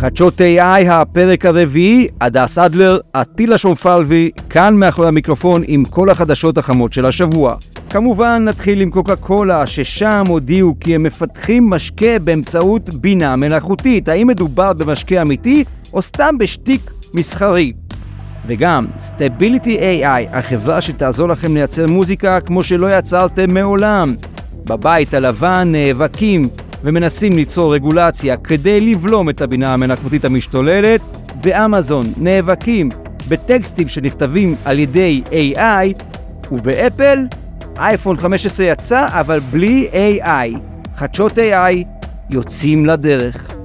חדשות AI, הפרק הרביעי, הדס אדלר, עטילה שומפלבי, כאן מאחורי המיקרופון עם כל החדשות החמות של השבוע. כמובן, נתחיל עם קוקה קולה, ששם הודיעו כי הם מפתחים משקה באמצעות בינה מלאכותית. האם מדובר במשקה אמיתי, או סתם בשטיק מסחרי? וגם, Stability AI, החברה שתעזור לכם לייצר מוזיקה כמו שלא יצרתם מעולם. בבית הלבן נאבקים ומנסים ליצור רגולציה כדי לבלום את הבינה המלאכותית המשתוללת, באמזון נאבקים בטקסטים שנכתבים על ידי AI, ובאפל אייפון 15 יצא אבל בלי AI. חדשות AI יוצאים לדרך.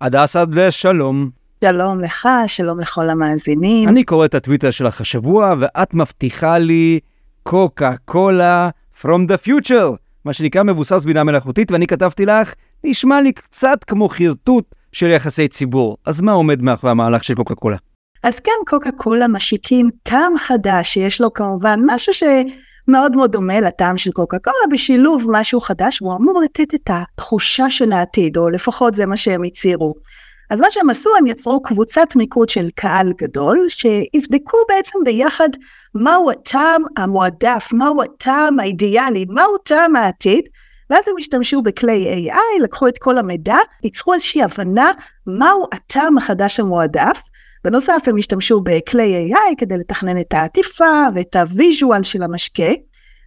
הדס אדלס, שלום. שלום לך, שלום לכל המאזינים. אני קורא את הטוויטר שלך השבוע, ואת מבטיחה לי קוקה קולה from the future, מה שנקרא מבוסס בינה מלאכותית, ואני כתבתי לך, נשמע לי קצת כמו חרטוט של יחסי ציבור. אז מה עומד מאחורי המהלך של קוקה קולה? אז כן, קוקה קולה משיקים טעם חדש, שיש לו כמובן משהו שמאוד מאוד דומה לטעם של קוקה קולה, בשילוב משהו חדש, והוא אמור לתת את התחושה של העתיד, או לפחות זה מה שהם הצהירו. אז מה שהם עשו, הם יצרו קבוצת מיקוד של קהל גדול, שיבדקו בעצם ביחד מהו הטעם המועדף, מהו הטעם האידיאלי, מהו טעם העתיד, ואז הם השתמשו בכלי AI, לקחו את כל המידע, ייצרו איזושהי הבנה מהו הטעם החדש המועדף. בנוסף הם השתמשו בכלי AI כדי לתכנן את העטיפה ואת הוויז'ואל של המשקה.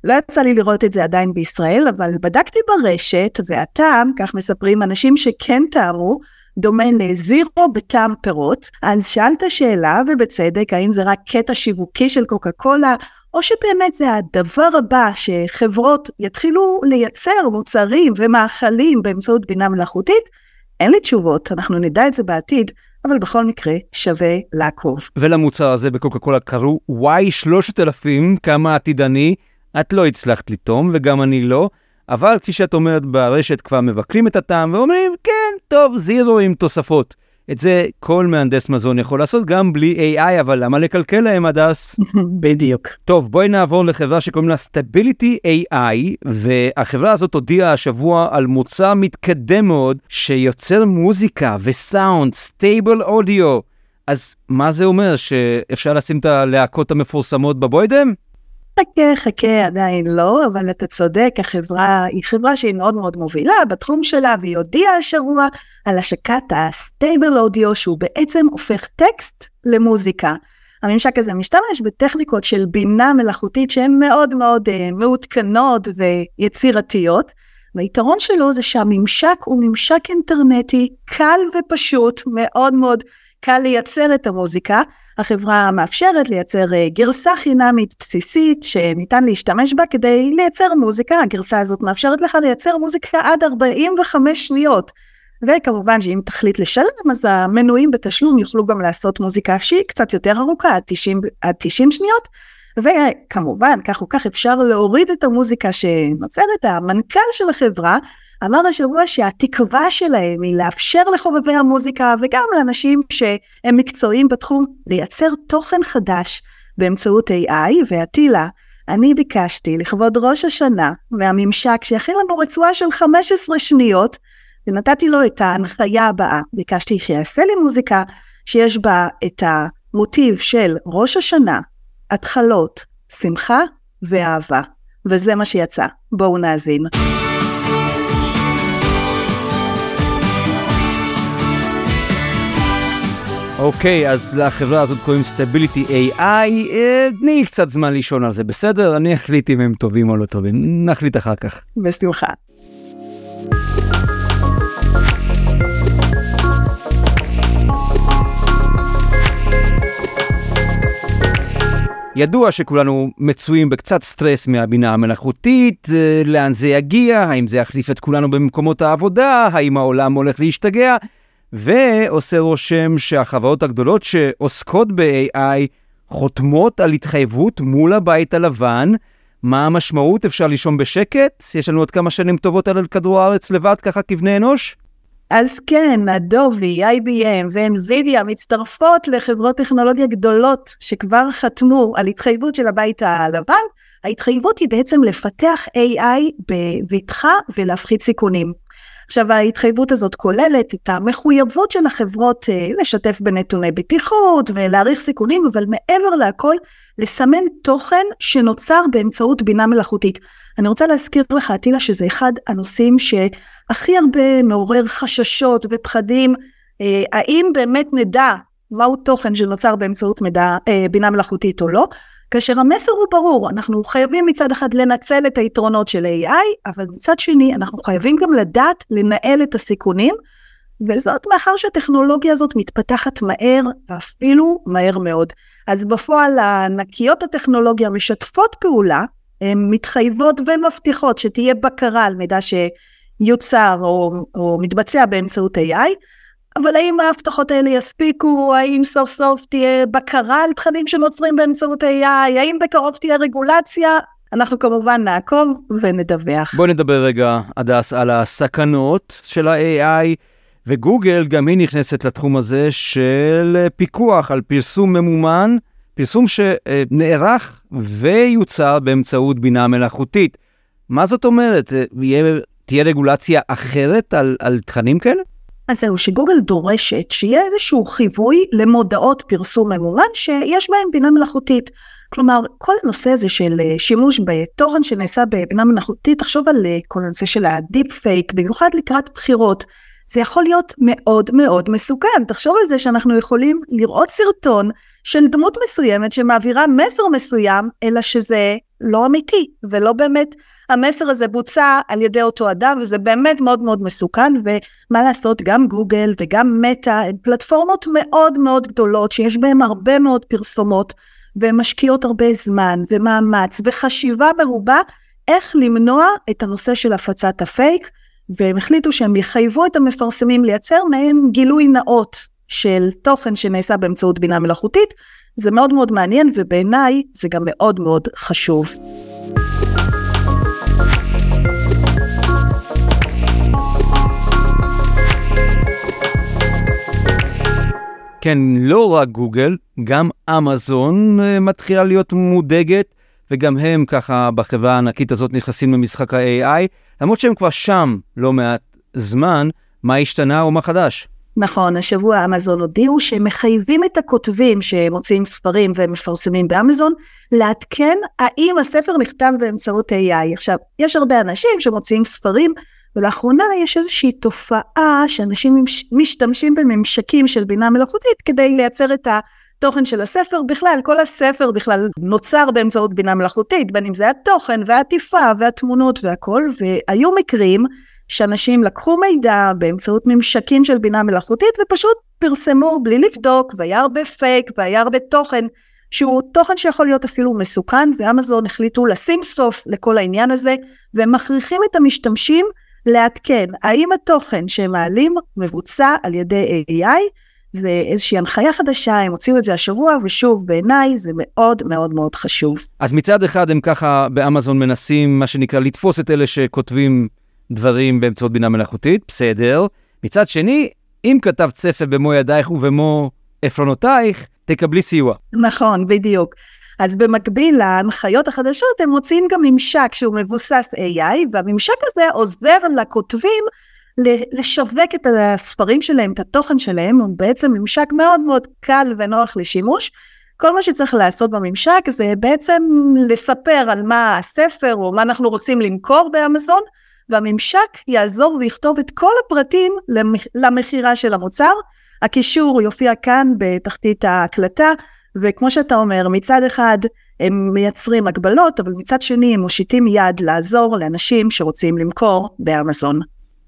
לא יצא לי לראות את זה עדיין בישראל, אבל בדקתי ברשת, והטעם, כך מספרים אנשים שכן טעמו, דומה לזירו בטעם פירות, אז שאלת שאלה, ובצדק, האם זה רק קטע שיווקי של קוקה קולה, או שבאמת זה הדבר הבא שחברות יתחילו לייצר מוצרים ומאכלים באמצעות בינה מלאכותית? אין לי תשובות, אנחנו נדע את זה בעתיד, אבל בכל מקרה שווה לעקוב. ולמוצר הזה בקוקה קולה קראו Y3000, כמה עתידני, את לא הצלחת לטעום וגם אני לא. אבל כפי שאת אומרת ברשת כבר מבקרים את הטעם ואומרים, כן, טוב, זירו עם תוספות. את זה כל מהנדס מזון יכול לעשות גם בלי AI, אבל למה לקלקל להם, הדס? בדיוק. טוב, בואי נעבור לחברה שקוראים לה Stability AI, והחברה הזאת הודיעה השבוע על מוצר מתקדם מאוד, שיוצר מוזיקה וסאונד, Stable Audio. אז מה זה אומר, שאפשר לשים את הלהקות המפורסמות בבוידם? חכה, חכה, עדיין לא, אבל אתה צודק, החברה היא חברה שהיא מאוד מאוד מובילה בתחום שלה, והיא הודיעה השבוע על השקת הסטייבל אודיו, שהוא בעצם הופך טקסט למוזיקה. הממשק הזה משתמש בטכניקות של בינה מלאכותית שהן מאוד מאוד uh, מעודכנות ויצירתיות, והיתרון שלו זה שהממשק הוא ממשק אינטרנטי קל ופשוט, מאוד מאוד קל לייצר את המוזיקה. החברה מאפשרת לייצר אה, גרסה חינמית בסיסית שניתן להשתמש בה כדי לייצר מוזיקה, הגרסה הזאת מאפשרת לך לייצר מוזיקה עד 45 שניות. וכמובן שאם תחליט לשלם אז המנויים בתשלום יוכלו גם לעשות מוזיקה שהיא קצת יותר ארוכה, עד 90, עד 90 שניות. וכמובן כך או כך אפשר להוריד את המוזיקה שנוצרת, המנכ"ל של החברה אמר השבוע שהתקווה שלהם היא לאפשר לחובבי המוזיקה וגם לאנשים שהם מקצועיים בתחום לייצר תוכן חדש באמצעות AI ועטילה. אני ביקשתי לכבוד ראש השנה מהממשק שיכין לנו רצועה של 15 שניות ונתתי לו את ההנחיה הבאה. ביקשתי שיעשה לי מוזיקה שיש בה את המוטיב של ראש השנה, התחלות, שמחה ואהבה. וזה מה שיצא. בואו נאזין. אוקיי, אז לחברה הזאת קוראים Stability AI, אה, תני לי קצת זמן לישון על זה, בסדר? אני אחליט אם הם טובים או לא טובים, נחליט אחר כך. בשמחה. ידוע שכולנו מצויים בקצת סטרס מהבינה המלאכותית, אה, לאן זה יגיע, האם זה יחליף את כולנו במקומות העבודה, האם העולם הולך להשתגע. ועושה רושם שהחברות הגדולות שעוסקות ב-AI חותמות על התחייבות מול הבית הלבן. מה המשמעות? אפשר לישון בשקט? יש לנו עוד כמה שנים טובות על כדור הארץ לבד ככה כבני אנוש? אז כן, אדובי, IBM ו-NVIDIA מצטרפות לחברות טכנולוגיה גדולות שכבר חתמו על התחייבות של הבית הלבן. ההתחייבות היא בעצם לפתח AI בבטחה ולהפחית סיכונים. עכשיו ההתחייבות הזאת כוללת את המחויבות של החברות אה, לשתף בנתוני בטיחות ולהעריך סיכונים, אבל מעבר להכל לסמן תוכן שנוצר באמצעות בינה מלאכותית. אני רוצה להזכיר לך, אטילה, שזה אחד הנושאים שהכי הרבה מעורר חששות ופחדים, אה, האם באמת נדע מהו תוכן שנוצר באמצעות מידע, אה, בינה מלאכותית או לא, כאשר המסר הוא ברור, אנחנו חייבים מצד אחד לנצל את היתרונות של AI, אבל מצד שני אנחנו חייבים גם לדעת לנהל את הסיכונים, וזאת מאחר שהטכנולוגיה הזאת מתפתחת מהר, ואפילו מהר מאוד. אז בפועל ענקיות הטכנולוגיה משתפות פעולה, הן מתחייבות ומבטיחות שתהיה בקרה על מידע שיוצר או, או מתבצע באמצעות AI, אבל האם ההבטחות האלה יספיקו? האם סוף סוף תהיה בקרה על תכנים שנוצרים באמצעות AI? האם בקרוב תהיה רגולציה? אנחנו כמובן נעקוב ונדווח. בואי נדבר רגע, הדס, על הסכנות של ה-AI, וגוגל גם היא נכנסת לתחום הזה של פיקוח על פרסום ממומן, פרסום שנערך ויוצר באמצעות בינה מלאכותית. מה זאת אומרת? תהיה רגולציה אחרת על, על תכנים כאלה? אז זהו, שגוגל דורשת שיהיה איזשהו חיווי למודעות פרסום ממומן שיש בהן בינה מלאכותית. כלומר, כל הנושא הזה של אה, שימוש בתוכן שנעשה בבינה מלאכותית, תחשוב על אה, כל הנושא של ה deep fake, במיוחד לקראת בחירות. זה יכול להיות מאוד מאוד מסוכן. תחשוב על זה שאנחנו יכולים לראות סרטון של דמות מסוימת שמעבירה מסר מסוים, אלא שזה לא אמיתי, ולא באמת המסר הזה בוצע על ידי אותו אדם, וזה באמת מאוד מאוד מסוכן, ומה לעשות, גם גוגל וגם מטא הן פלטפורמות מאוד מאוד גדולות, שיש בהן הרבה מאוד פרסומות, והן משקיעות הרבה זמן ומאמץ וחשיבה מרובה איך למנוע את הנושא של הפצת הפייק, והם החליטו שהם יחייבו את המפרסמים לייצר מהם גילוי נאות של תוכן שנעשה באמצעות בינה מלאכותית. זה מאוד מאוד מעניין ובעיניי זה גם מאוד מאוד חשוב. כן, לא רק גוגל, גם אמזון אה, מתחילה להיות מודאגת, וגם הם ככה בחברה הענקית הזאת נכנסים למשחק ה-AI, למרות שהם כבר שם לא מעט זמן, מה השתנה או מה חדש? נכון, השבוע אמזון הודיעו שהם מחייבים את הכותבים שמוציאים ספרים ומפרסמים באמזון לעדכן האם הספר נכתב באמצעות AI. עכשיו, יש הרבה אנשים שמוציאים ספרים ולאחרונה יש איזושהי תופעה שאנשים משתמשים בממשקים של בינה מלאכותית כדי לייצר את התוכן של הספר. בכלל, כל הספר בכלל נוצר באמצעות בינה מלאכותית, בין אם זה התוכן והעטיפה והתמונות והכל, והיו מקרים שאנשים לקחו מידע באמצעות ממשקים של בינה מלאכותית ופשוט פרסמו בלי לבדוק, והיה הרבה פייק והיה הרבה תוכן שהוא תוכן שיכול להיות אפילו מסוכן, ואמזון החליטו לשים סוף לכל העניין הזה, והם מכריחים את המשתמשים לעדכן האם התוכן שהם מעלים מבוצע על ידי AI, זה איזושהי הנחיה חדשה, הם הוציאו את זה השבוע, ושוב, בעיניי זה מאוד מאוד מאוד חשוב. אז מצד אחד הם ככה באמזון מנסים, מה שנקרא, לתפוס את אלה שכותבים דברים באמצעות בינה מלאכותית, בסדר. מצד שני, אם כתבת ספר במו ידייך ובמו עפרונותייך, תקבלי סיוע. נכון, בדיוק. אז במקביל להנחיות החדשות הם מוצאים גם ממשק שהוא מבוסס AI והממשק הזה עוזר לכותבים לשווק את הספרים שלהם, את התוכן שלהם, הוא בעצם ממשק מאוד מאוד קל ונוח לשימוש. כל מה שצריך לעשות בממשק זה בעצם לספר על מה הספר או מה אנחנו רוצים למכור באמזון, והממשק יעזור ויכתוב את כל הפרטים למכירה של המוצר. הקישור יופיע כאן בתחתית ההקלטה, וכמו שאתה אומר, מצד אחד הם מייצרים הגבלות, אבל מצד שני הם מושיטים יד לעזור לאנשים שרוצים למכור באמזון.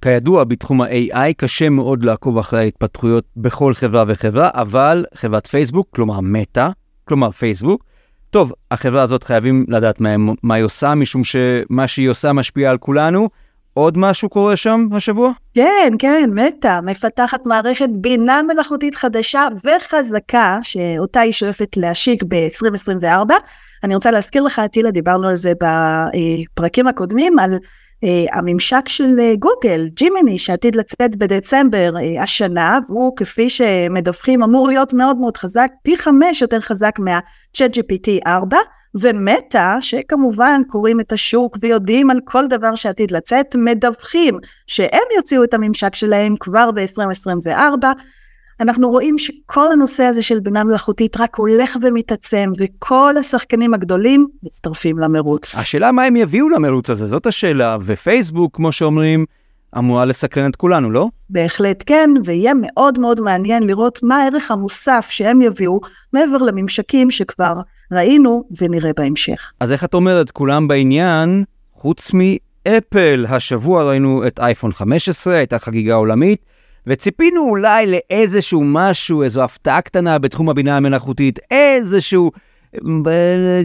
כידוע, בתחום ה-AI קשה מאוד לעקוב אחרי ההתפתחויות בכל חברה וחברה, אבל חברת פייסבוק, כלומר מטא, כלומר פייסבוק, טוב, החברה הזאת חייבים לדעת מה, מה היא עושה, משום שמה שהיא עושה משפיע על כולנו. עוד משהו קורה שם השבוע? כן, כן, מטא מפתחת מערכת בינה מלאכותית חדשה וחזקה, שאותה היא שואפת להשיק ב-2024. אני רוצה להזכיר לך, טילה, דיברנו על זה בפרקים הקודמים, על אה, הממשק של אה, גוגל, ג'ימיני, שעתיד לצאת בדצמבר אה, השנה, והוא כפי שמדווחים אמור להיות מאוד מאוד חזק, פי חמש יותר חזק מה-Chat GPT 4, ומטא, שכמובן קוראים את השוק ויודעים על כל דבר שעתיד לצאת, מדווחים שהם יוציאו את הממשק שלהם כבר ב-2024. אנחנו רואים שכל הנושא הזה של בינה מלאכותית רק הולך ומתעצם, וכל השחקנים הגדולים מצטרפים למרוץ. השאלה מה הם יביאו למרוץ הזה, זאת השאלה, ופייסבוק, כמו שאומרים, אמורה לסקרן את כולנו, לא? בהחלט כן, ויהיה מאוד מאוד מעניין לראות מה הערך המוסף שהם יביאו, מעבר לממשקים שכבר ראינו ונראה בהמשך. אז איך את אומרת, כולם בעניין, חוץ מאפל, השבוע ראינו את אייפון 15, הייתה חגיגה עולמית. וציפינו אולי לאיזשהו משהו, איזו הפתעה קטנה בתחום הבינה המלאכותית, איזשהו,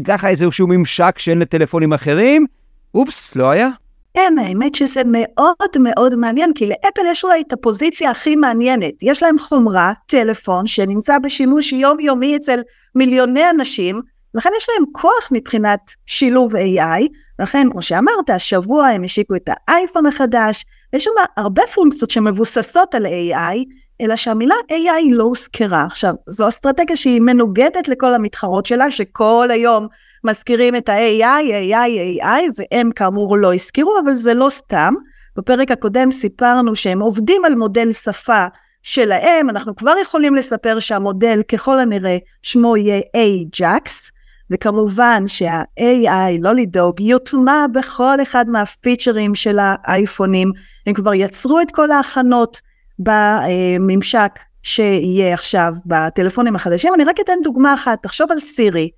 ככה איזשהו ממשק שאין לטלפונים אחרים, אופס, לא היה. כן, האמת שזה מאוד מאוד מעניין, כי לאפל יש אולי את הפוזיציה הכי מעניינת. יש להם חומרה, טלפון, שנמצא בשימוש יומיומי אצל מיליוני אנשים, לכן יש להם כוח מבחינת שילוב AI, לכן כמו שאמרת, השבוע הם השיקו את האייפון החדש, יש שם הרבה פונקציות שמבוססות על AI, אלא שהמילה AI לא הוזכרה. עכשיו, זו אסטרטגיה שהיא מנוגדת לכל המתחרות שלה, שכל היום מזכירים את ה-AI, AI, AI, והם כאמור לא הזכירו, אבל זה לא סתם. בפרק הקודם סיפרנו שהם עובדים על מודל שפה שלהם, אנחנו כבר יכולים לספר שהמודל ככל הנראה שמו יהיה AJAX, וכמובן שה-AI, לא לדאוג, יוטמע בכל אחד מהפיצ'רים של האייפונים. הם כבר יצרו את כל ההכנות בממשק שיהיה עכשיו בטלפונים החדשים. אני רק אתן דוגמה אחת, תחשוב על סירי.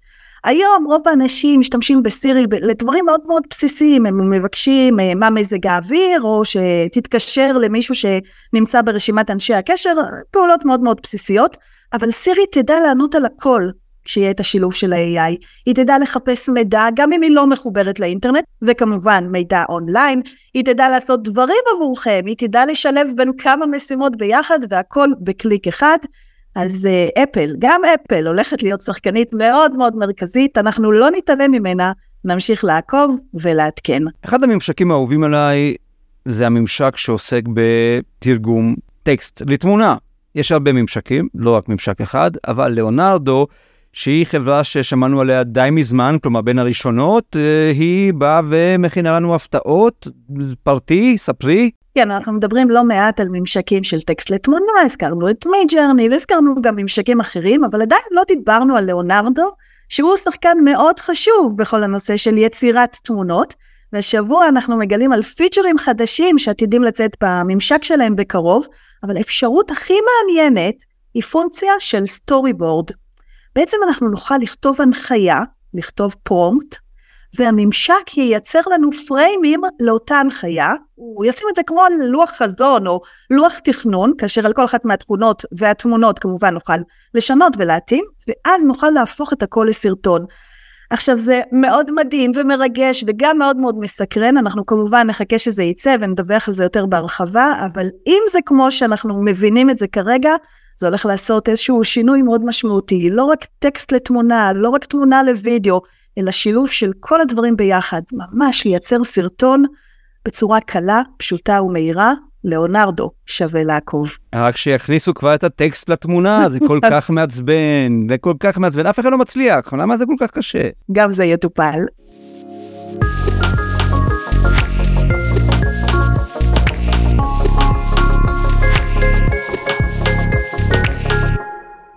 היום רוב האנשים משתמשים בסירי לדברים מאוד מאוד בסיסיים, הם מבקשים אה, מה מזג האוויר, או שתתקשר למישהו שנמצא ברשימת אנשי הקשר, פעולות מאוד מאוד בסיסיות, אבל סירי תדע לענות על הכל. כשיהיה את השילוב של ה-AI. היא תדע לחפש מידע גם אם היא לא מחוברת לאינטרנט, וכמובן מידע אונליין, היא תדע לעשות דברים עבורכם, היא תדע לשלב בין כמה משימות ביחד והכל בקליק אחד. אז אפל, uh, גם אפל הולכת להיות שחקנית מאוד מאוד מרכזית, אנחנו לא נתעלם ממנה, נמשיך לעקוב ולעדכן. אחד הממשקים האהובים עליי זה הממשק שעוסק בתרגום טקסט לתמונה. יש הרבה ממשקים, לא רק ממשק אחד, אבל ליאונרדו שהיא חברה ששמענו עליה די מזמן, כלומר בין הראשונות, אה, היא באה ומכינה לנו הפתעות. פרטי, ספרי. כן, אנחנו מדברים לא מעט על ממשקים של טקסט לתמונה, הזכרנו את מידג'רני והזכרנו גם ממשקים אחרים, אבל עדיין לא דיברנו על ליאונרדו, שהוא שחקן מאוד חשוב בכל הנושא של יצירת תמונות, והשבוע אנחנו מגלים על פיצ'רים חדשים שעתידים לצאת בממשק שלהם בקרוב, אבל האפשרות הכי מעניינת היא פונקציה של storyboard. בעצם אנחנו נוכל לכתוב הנחיה, לכתוב prompt, והממשק ייצר לנו פריימים לאותה הנחיה, הוא ישים את זה כמו על לוח חזון או לוח תכנון, כאשר על כל אחת מהתכונות והתמונות כמובן נוכל לשנות ולהתאים, ואז נוכל להפוך את הכל לסרטון. עכשיו זה מאוד מדהים ומרגש וגם מאוד מאוד מסקרן, אנחנו כמובן נחכה שזה יצא ונדווח על זה יותר בהרחבה, אבל אם זה כמו שאנחנו מבינים את זה כרגע, זה הולך לעשות איזשהו שינוי מאוד משמעותי, לא רק טקסט לתמונה, לא רק תמונה לוידאו, אלא שילוב של כל הדברים ביחד, ממש לייצר סרטון בצורה קלה, פשוטה ומהירה. ליאונרדו שווה לעקוב. רק שיכניסו כבר את הטקסט לתמונה, זה כל כך מעצבן, זה כל כך מעצבן, אף אחד לא מצליח, למה זה כל כך קשה? גם זה יטופל.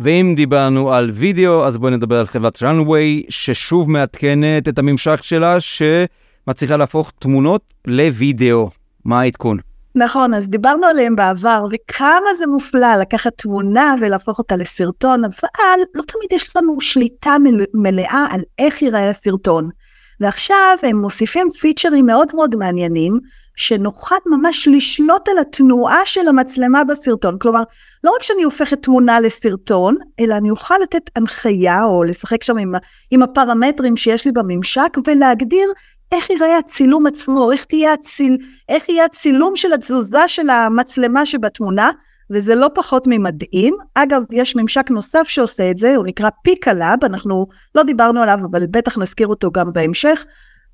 ואם דיברנו על וידאו, אז בואי נדבר על חברת runway, ששוב מעדכנת את הממשק שלה, שמצליחה להפוך תמונות לוידאו. מה העדכון? נכון, אז דיברנו עליהם בעבר, וכמה זה מופלא לקחת תמונה ולהפוך אותה לסרטון, אבל לא תמיד יש לנו שליטה מלאה על איך ייראה הסרטון. ועכשיו הם מוסיפים פיצ'רים מאוד מאוד מעניינים, שנוכל ממש לשלוט על התנועה של המצלמה בסרטון. כלומר, לא רק שאני הופכת תמונה לסרטון, אלא אני אוכל לתת הנחיה או לשחק שם עם, עם הפרמטרים שיש לי בממשק ולהגדיר איך ייראה הצילום עצמו, איך, תהיה הציל, איך יהיה הצילום של התזוזה של המצלמה שבתמונה, וזה לא פחות ממדהים. אגב, יש ממשק נוסף שעושה את זה, הוא נקרא Pika Labs, אנחנו לא דיברנו עליו, אבל בטח נזכיר אותו גם בהמשך.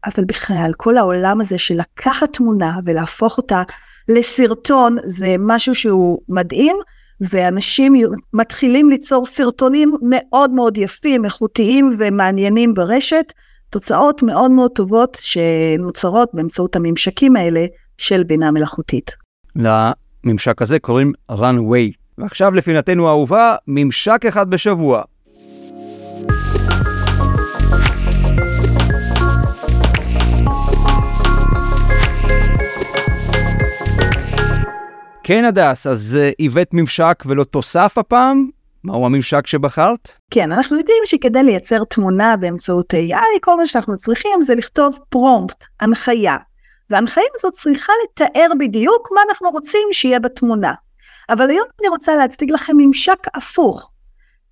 אבל בכלל, כל העולם הזה של לקחת תמונה ולהפוך אותה לסרטון, זה משהו שהוא מדהים, ואנשים מתחילים ליצור סרטונים מאוד מאוד יפים, איכותיים ומעניינים ברשת, תוצאות מאוד מאוד טובות שנוצרות באמצעות הממשקים האלה של בינה מלאכותית. לממשק הזה קוראים runway. ועכשיו לפינתנו האהובה, ממשק אחד בשבוע. כן, הדס, אז הבאת ממשק ולא תוסף הפעם? מהו הממשק שבחרת? כן, אנחנו יודעים שכדי לייצר תמונה באמצעות AI, כל מה שאנחנו צריכים זה לכתוב פרומפט, הנחיה. וההנחיה הזאת צריכה לתאר בדיוק מה אנחנו רוצים שיהיה בתמונה. אבל היום אני רוצה להציג לכם ממשק הפוך.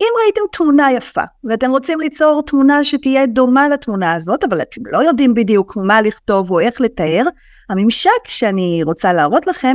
אם ראיתם תמונה יפה, ואתם רוצים ליצור תמונה שתהיה דומה לתמונה הזאת, אבל אתם לא יודעים בדיוק מה לכתוב או איך לתאר, הממשק שאני רוצה להראות לכם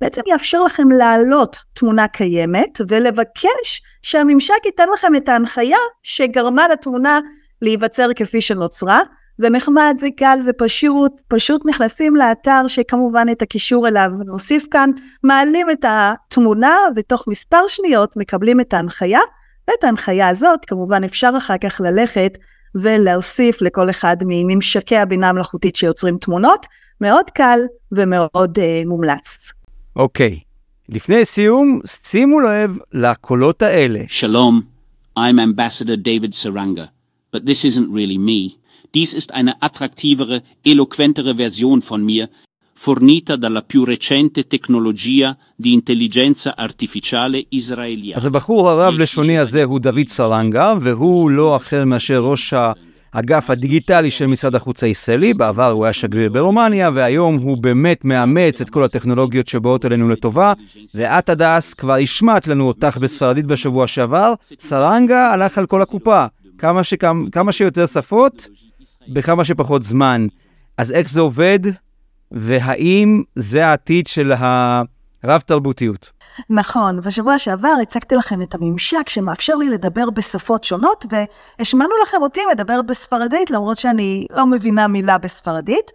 בעצם יאפשר לכם להעלות תמונה קיימת ולבקש שהממשק ייתן לכם את ההנחיה שגרמה לתמונה להיווצר כפי שנוצרה. זה נחמד, זה קל, זה פשוט, פשוט נכנסים לאתר שכמובן את הקישור אליו נוסיף כאן, מעלים את התמונה ותוך מספר שניות מקבלים את ההנחיה, ואת ההנחיה הזאת כמובן אפשר אחר כך ללכת ולהוסיף לכל אחד מממשקי הבינה המלאכותית שיוצרים תמונות, מאוד קל ומאוד uh, מומלץ. אוקיי, okay. לפני סיום, שימו לב לקולות האלה. שלום, I'm Ambassador David Saranga, but this isn't really me. Dies ist eine attraktivere, eloquentere Version von mir, fornita dalla più recente tecnologia di intelligenza artificiale israeliana. אז הבחור הרב-לשוני הזה הוא דוד סרנגה, והוא לא אחר מאשר ראש האגף הדיגיטלי של משרד החוץ הישראלי. בעבר הוא היה שגריר ברומניה, והיום הוא באמת מאמץ את כל הטכנולוגיות שבאות אלינו לטובה. ואת, הדס, כבר השמעת לנו אותך בספרדית בשבוע שעבר. סרנגה הלך על כל הקופה. כמה, שכמה, כמה שיותר שפות, בכמה שפחות זמן. אז איך זה עובד, והאם זה העתיד של הרב-תרבותיות? נכון, בשבוע שעבר הצגתי לכם את הממשק שמאפשר לי לדבר בשפות שונות, והשמענו לכם אותי מדבר בספרדית, למרות שאני לא מבינה מילה בספרדית.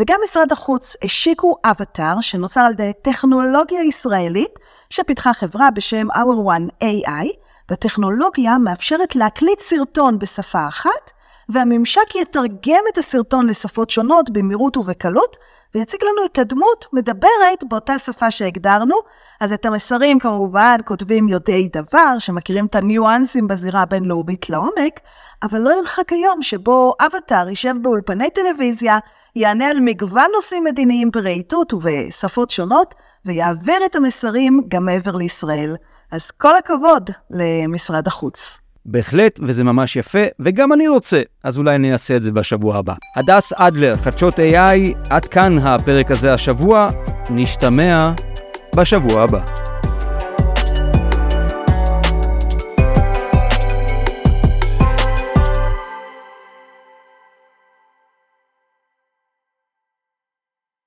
וגם משרד החוץ השיקו אבטאר שנוצר על ידי טכנולוגיה ישראלית שפיתחה חברה בשם Our One AI, והטכנולוגיה מאפשרת להקליט סרטון בשפה אחת והממשק יתרגם את הסרטון לשפות שונות במהירות ובקלות, ויציג לנו את הדמות מדברת באותה שפה שהגדרנו. אז את המסרים כמובן כותבים יודעי דבר, שמכירים את הניואנסים בזירה הבינלאומית לעומק, אבל לא ירחק היום שבו אבטאר יישב באולפני טלוויזיה, יענה על מגוון נושאים מדיניים ברהיטות ובשפות שונות, ויעביר את המסרים גם מעבר לישראל. אז כל הכבוד למשרד החוץ. בהחלט, וזה ממש יפה, וגם אני רוצה, אז אולי אני אעשה את זה בשבוע הבא. הדס אדלר, חדשות AI, עד כאן הפרק הזה השבוע, נשתמע בשבוע הבא.